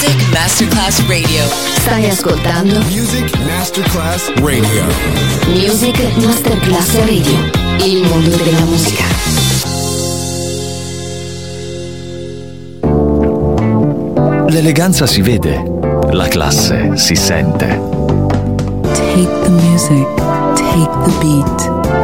Music Masterclass Radio. Stai ascoltando Music Masterclass Radio. Music Masterclass Radio. Il mondo della musica. L'eleganza si vede, la classe si sente. Take the music, take the beat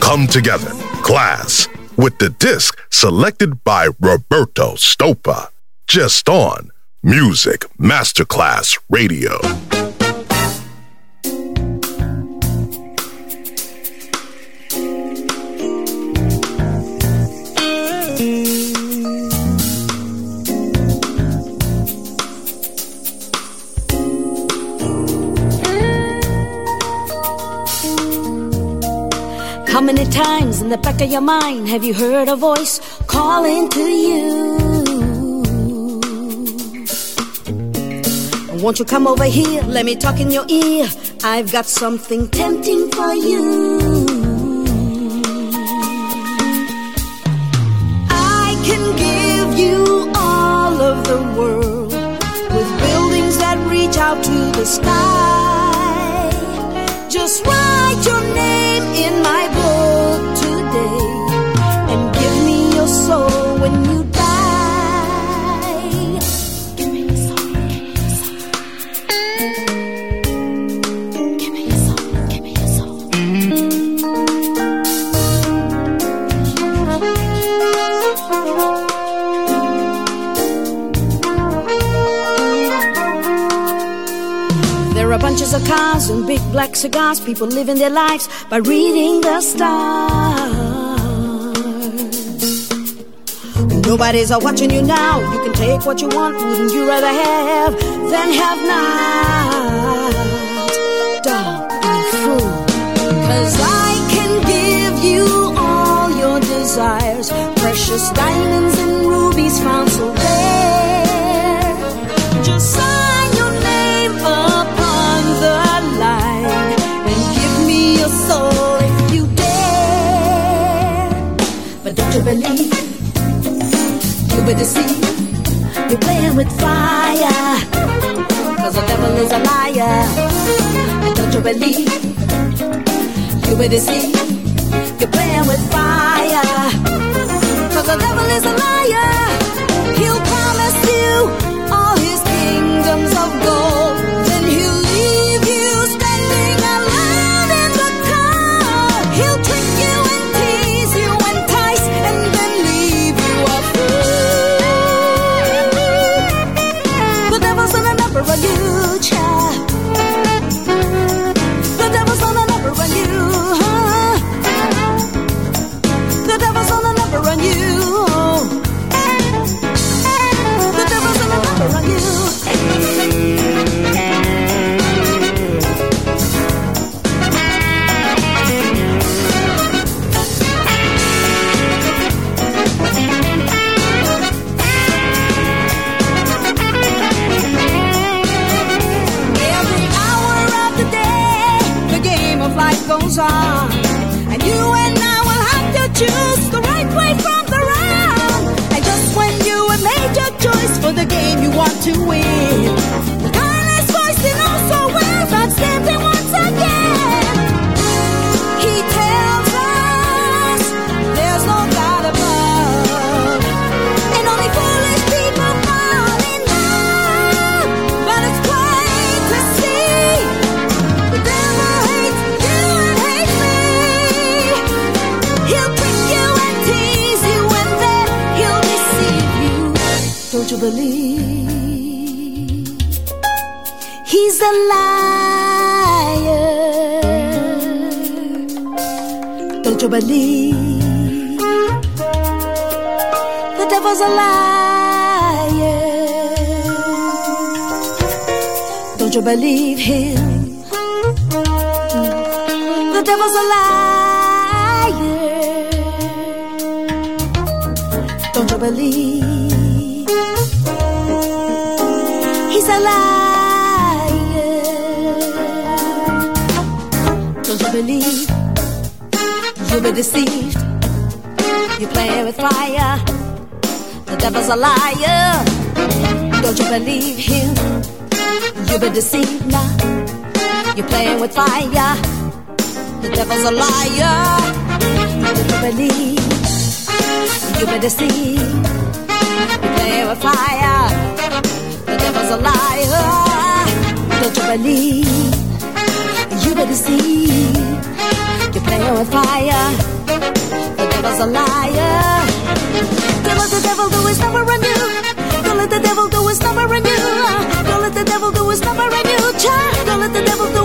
Come together. Class with the disc selected by Roberto Stoppa. Just on Music Masterclass Radio. Times in the back of your mind have you heard a voice calling to you? Won't you come over here? Let me talk in your ear. I've got something tempting for you. I can give you all of the world with buildings that reach out to the sky. Just write your name in my bunches of cars and big black cigars. People living their lives by reading the stars. Nobody's watching you now. You can take what you want. Wouldn't you rather have than have not? Don't be a fool. Cause I can give you all your desires. Precious diamonds and rubies found so You better see you're playing with fire. Cause the devil is a liar. And don't you believe? You better see you're playing with fire. Cause the devil is a liar. To win, Believe? The devil's a liar. Don't you believe him? The devil's a liar. Don't you believe? Deceived. You're playing with fire. The devil's a liar. Don't you believe him? You've been deceived now. You're playing with fire. The devil's a liar. Don't you believe? You've been deceived. You're playing with fire. The devil's a liar. Don't you believe? You've been deceived. You're with fire. The devil's a liar. Don't let the devil do his number on you. Don't let the devil do his number on you. Don't let the devil do his number on you. Don't let the devil do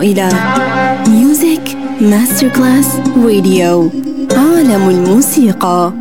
إلى ميوزك ماستر كلاس راديو عالم الموسيقى.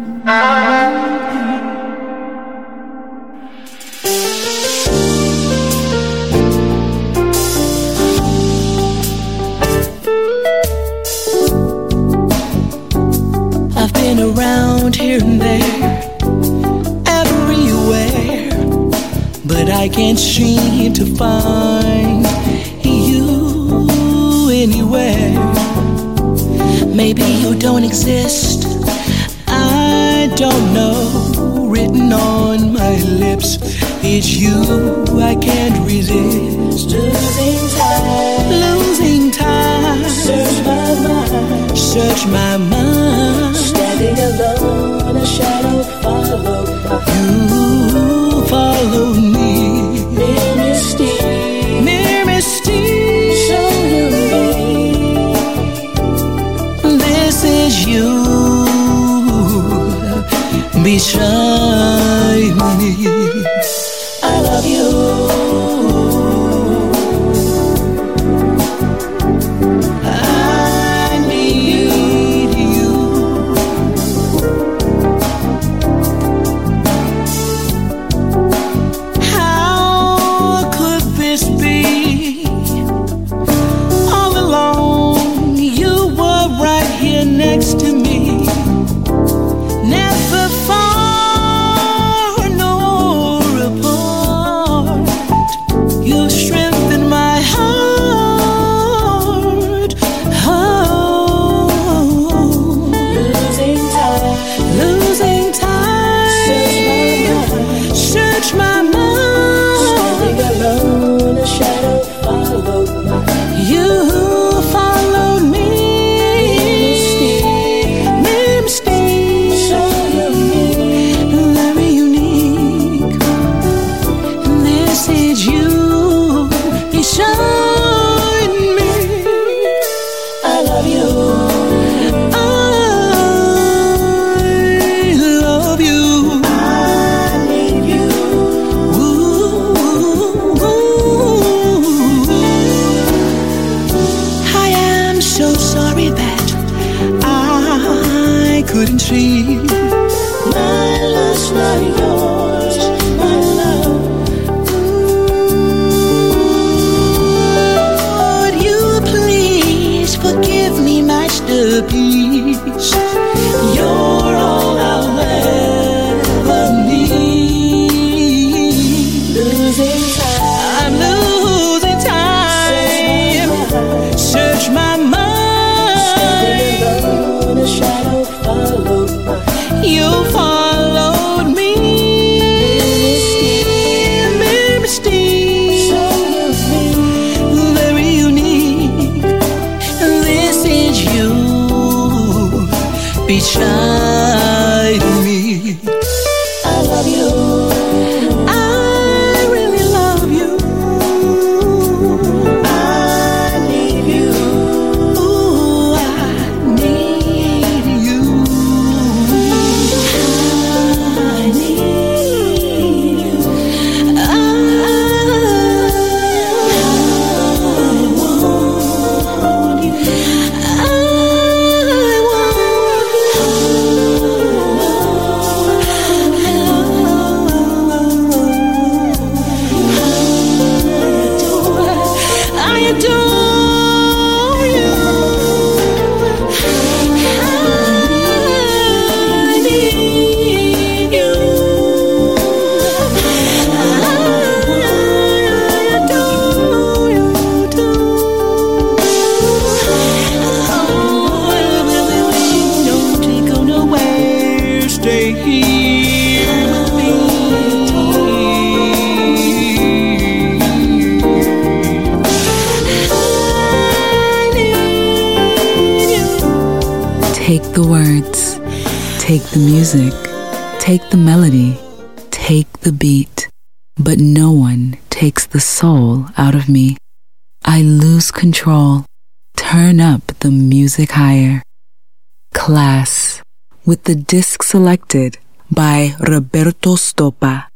take the melody, take the beat, but no one takes the soul out of me. I lose control, turn up the music higher. Class, with the disc selected by Roberto Stoppa.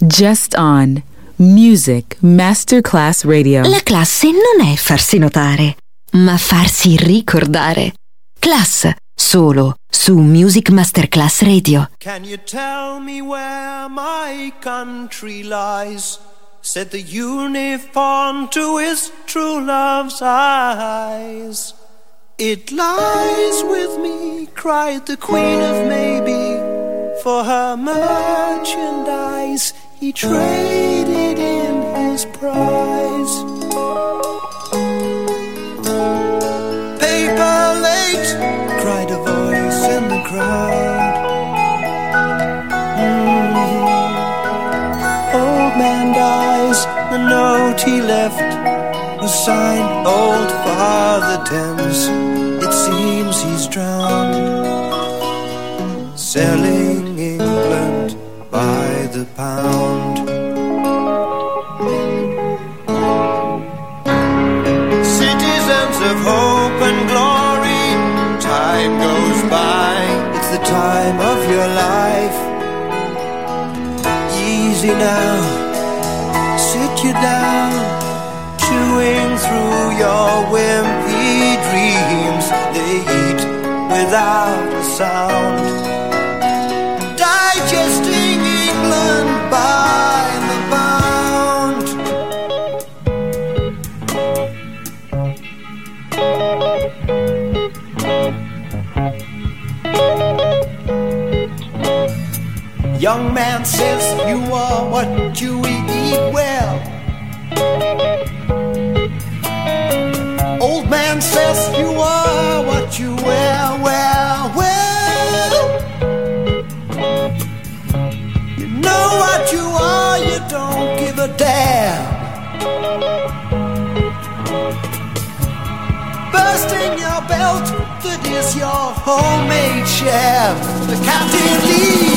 Just on Music Masterclass Radio. La classe non è farsi notare, ma farsi ricordare. Class solo su Music Masterclass Radio. Can you tell me where my country lies? Said the uniform to his true love's eyes. It lies with me, cried the Queen of Maybe, for her merchandise he traded in his prize. Crowd. Mhm. Old man dies, the note he left was signed Old Father Thames. It seems he's drowned, selling England by the pound. Easy now, sit you down, chewing through your wimpy dreams. They eat without a sound Young man says you are what you eat well. Old man says you are what you wear well, well. You know what you are, you don't give a damn. Bursting your belt, that is your homemade chef. The captain leads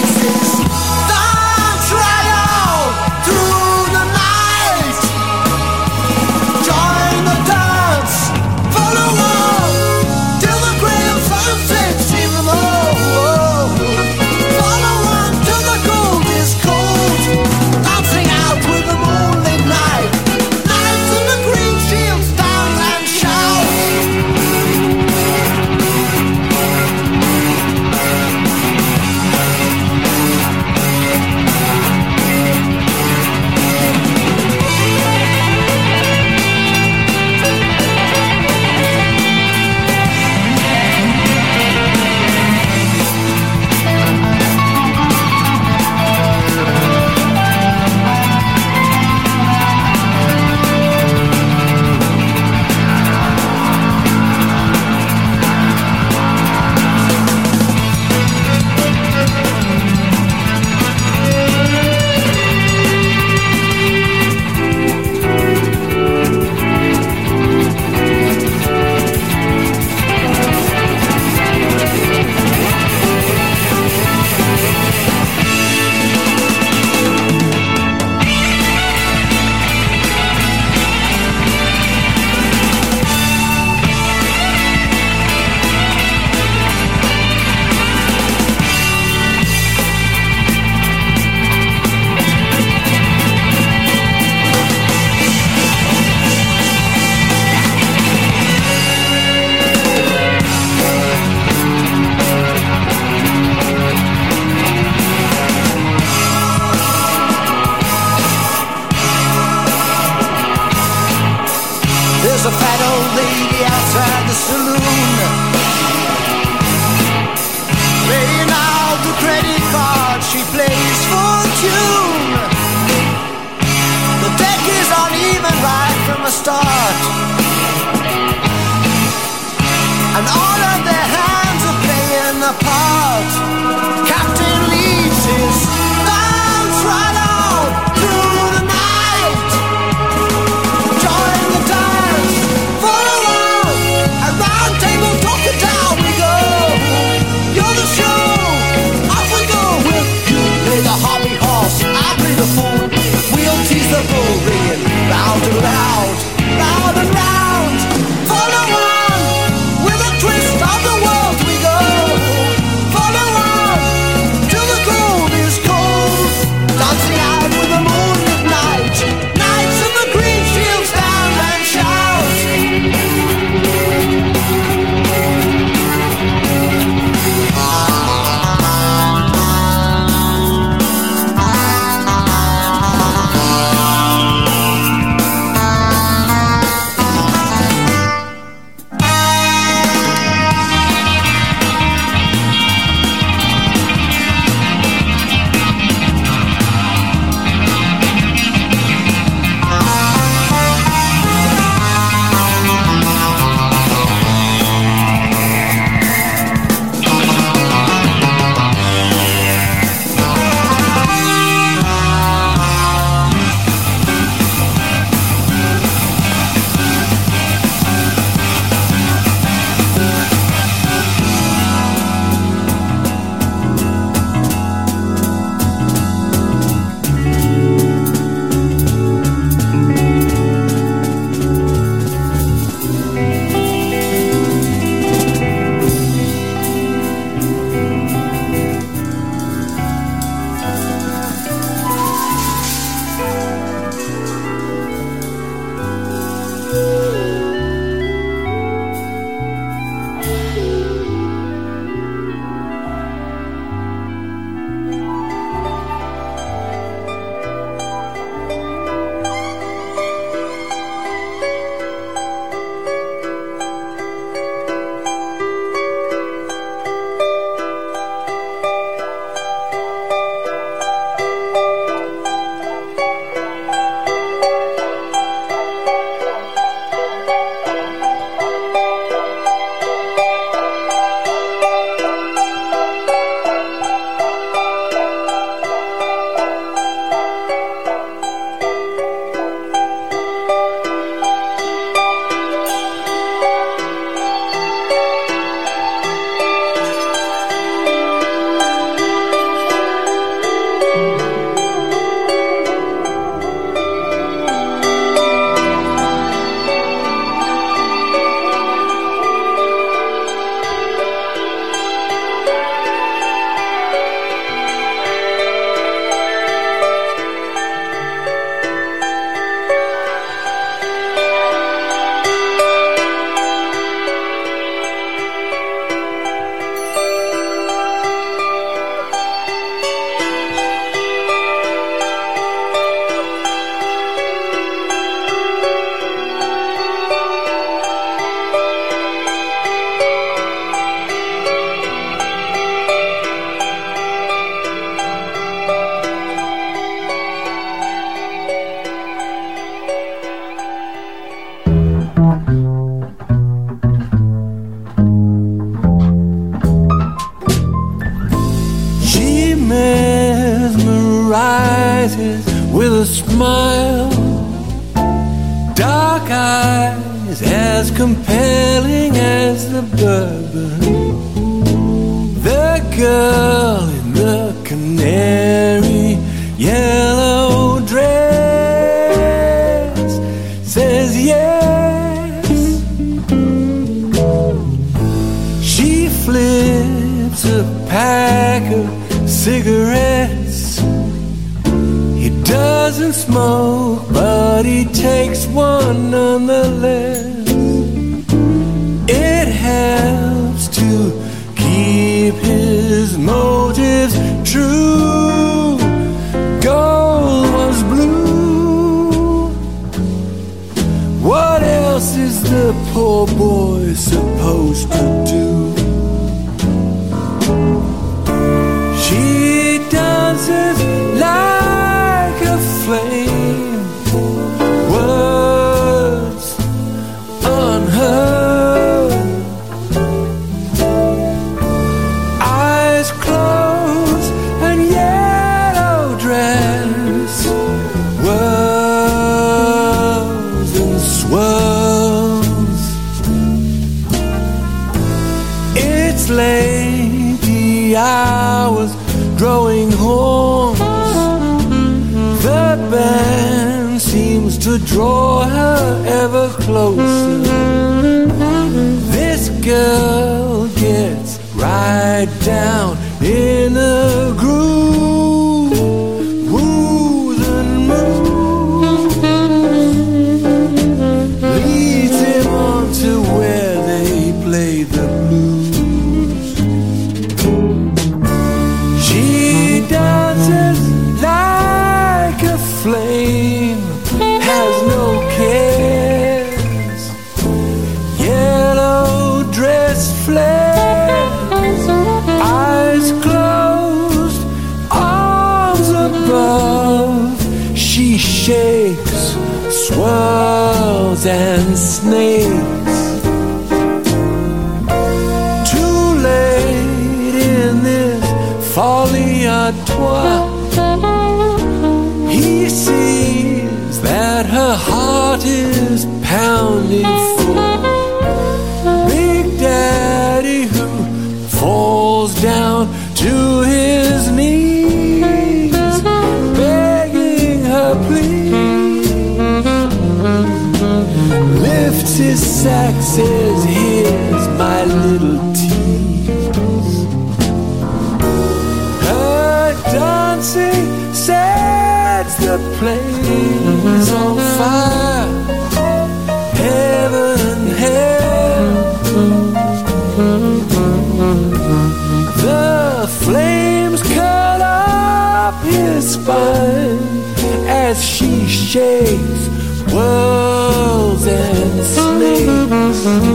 and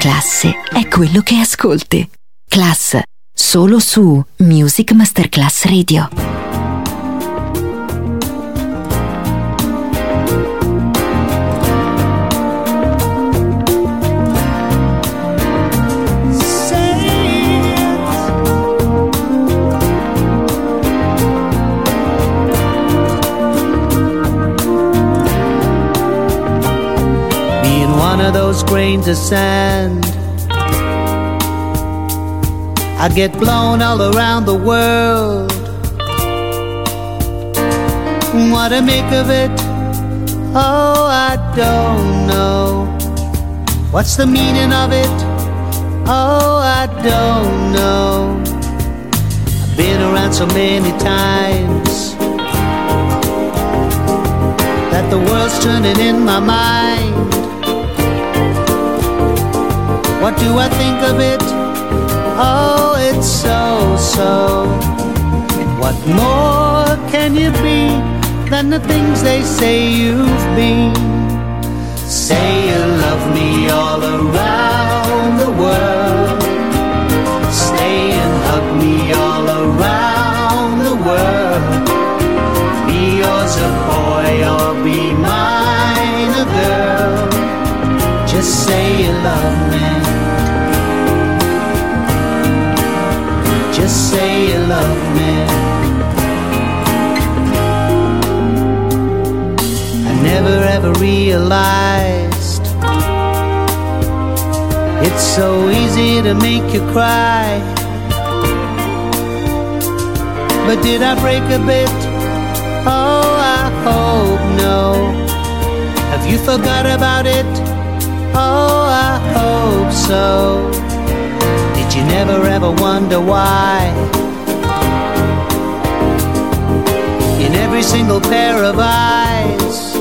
Classe è quello che ascolti. Class, solo su Music Masterclass Radio. Those grains of sand. I'd get blown all around the world. What to make of it? Oh, I don't know. What's the meaning of it? Oh, I don't know. I've been around so many times that the world's turning in my mind. What do I think of it? Oh, it's so, so. What more can you be than the things they say you've been? Say you love me all around the world. Stay and hug me all around the world. Be yours a boy or be mine a girl. Just say you love me. Just say you love me. I never ever realized it's so easy to make you cry. But did I break a bit? Oh, I hope no. Have you forgot about it? Oh, I hope so. Did you never ever wonder why? In every single pair of eyes,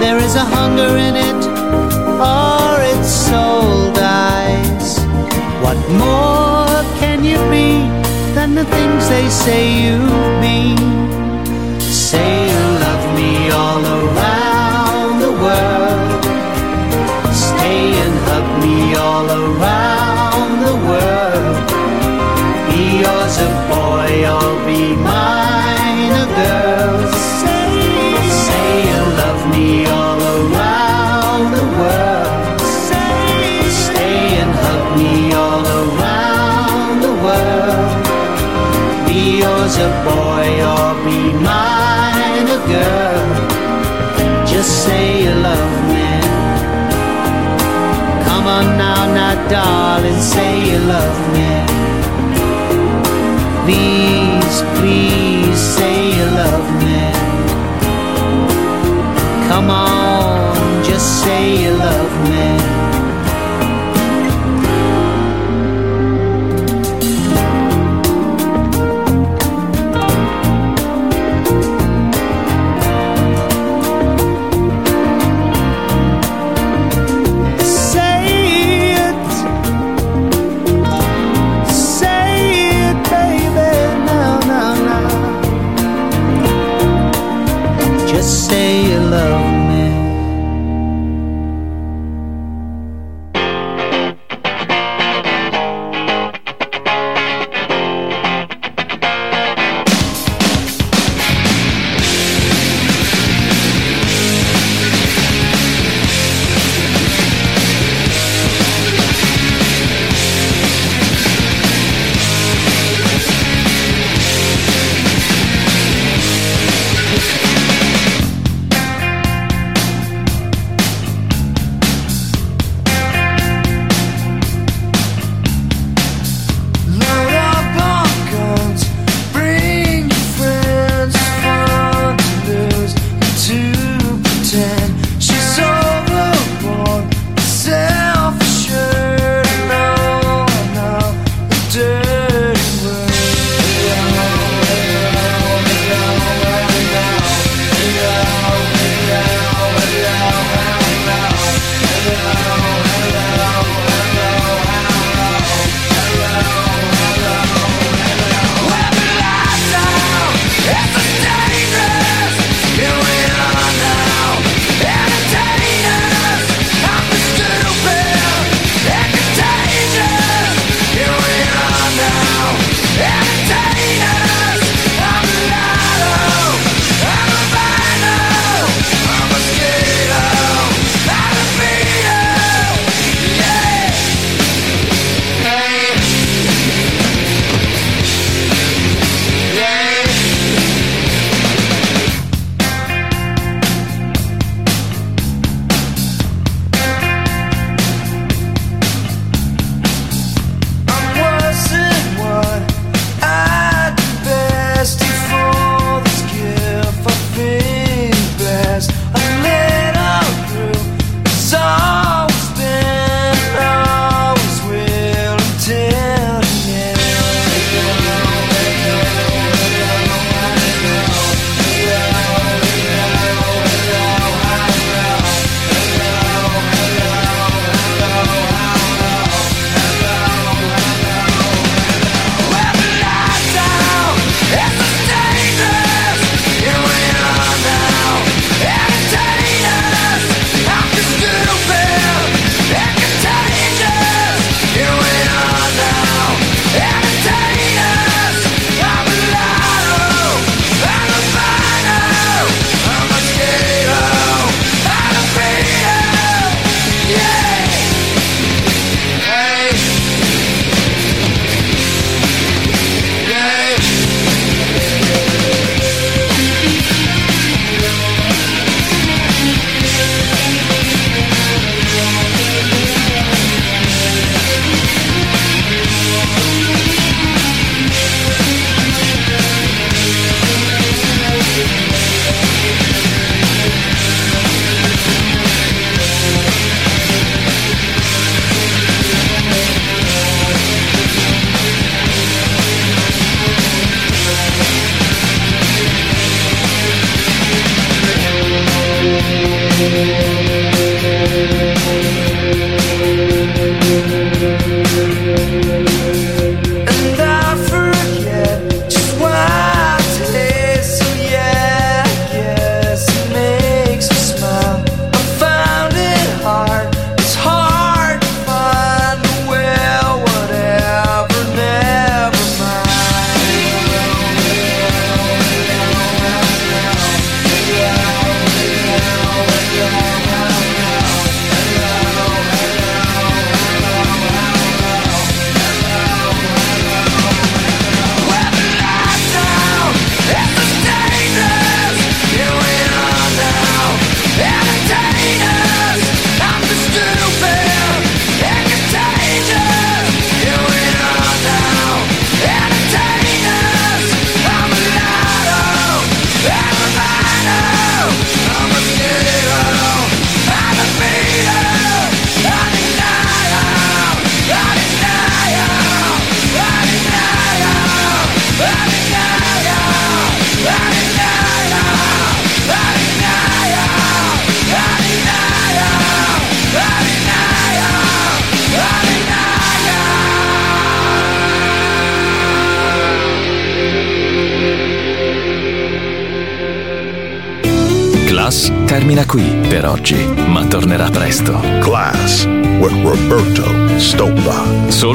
there is a hunger in it, or its soul dies. What more can you be than the things they say you've been? Say you love me all around world. Stay and hug me all around the world. Be yours a boy or be mine a girl. Say, say you love me all around the world. Say, stay and hug me all around the world. Be yours a boy or be mine a girl. Say you love me. Come on now, now, darling, say you love me. Please, please say you love me. Come on, just say you love me.